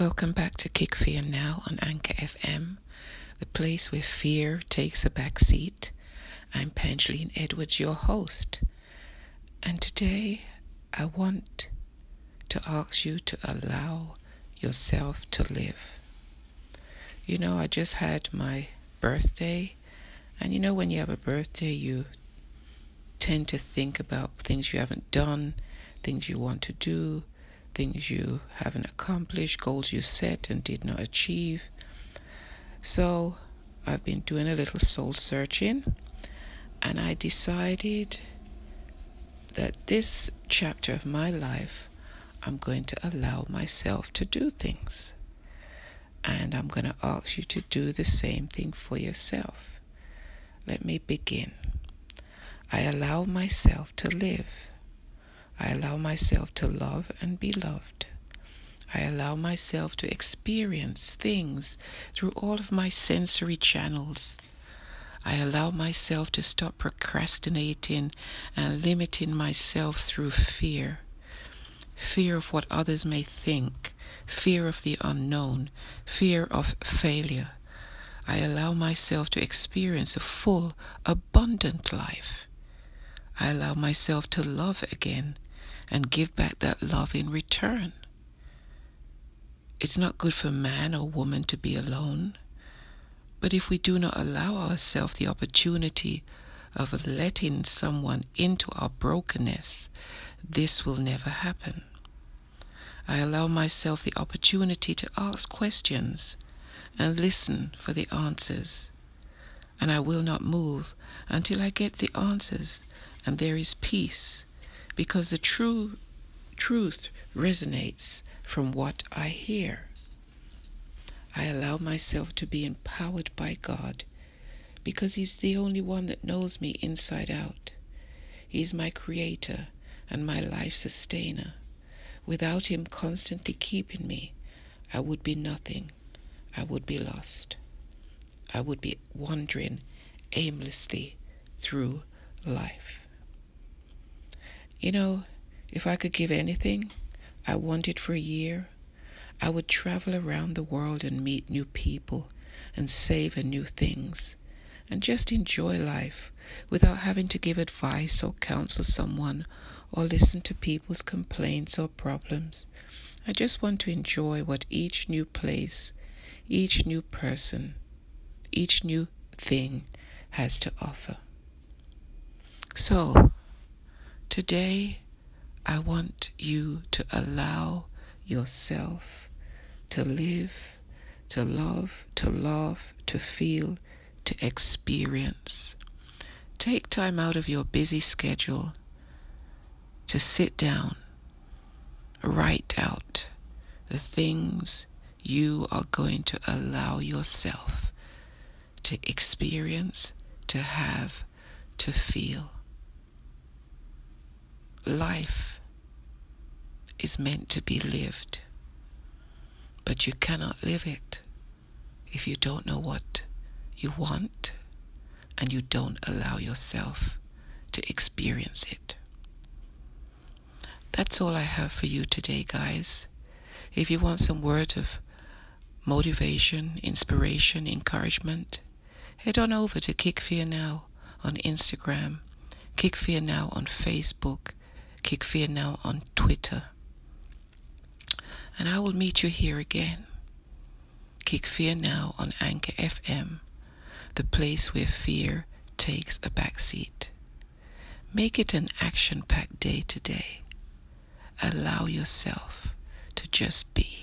Welcome back to Kick Fear Now on Anchor FM, the place where fear takes a back seat. I'm Pangeline Edwards, your host, and today I want to ask you to allow yourself to live. You know, I just had my birthday, and you know, when you have a birthday, you tend to think about things you haven't done, things you want to do, things you haven't accomplished, goals you set and did not achieve. So I've been doing a little soul searching and I decided that this chapter of my life, I'm going to allow myself to do things. And I'm going to ask you to do the same thing for yourself. Let me begin. I allow myself to live. I allow myself to love and be loved. I allow myself to experience things through all of my sensory channels. I allow myself to stop procrastinating and limiting myself through fear. Fear of what others may think, fear of the unknown, fear of failure. I allow myself to experience a full, abundant life. I allow myself to love again and give back that love in return. It's not good for man or woman to be alone. But if we do not allow ourselves the opportunity of letting someone into our brokenness, this will never happen. I allow myself the opportunity to ask questions and listen for the answers. And I will not move until I get the answers and there is peace because the true truth resonates from what I hear. I allow myself to be empowered by God because He's the only one that knows me inside out. He's my creator and my life sustainer. Without Him constantly keeping me, I would be nothing. I would be lost. I would be wandering aimlessly through life. You know, if I could give anything I wanted for a year, I would travel around the world and meet new people and savor new things and just enjoy life without having to give advice or counsel someone or listen to people's complaints or problems. I just want to enjoy what each new place, each new person, each new thing has to offer. So, Today, I want you to allow yourself to live, to love, to love, to feel, to experience. Take time out of your busy schedule to sit down, write out the things you are going to allow yourself to experience, to have, to feel life is meant to be lived, but you cannot live it if you don't know what you want and you don't allow yourself to experience it. That's all I have for you today, guys. If you want some words of motivation, inspiration, encouragement, head on over to Kick Fear Now on Instagram, Kick Fear Now on Facebook, Kick Fear Now on Twitter. And I will meet you here again. Kick Fear Now on Anchor FM, the place where fear takes a backseat. Make it an action packed day today. Allow yourself to just be.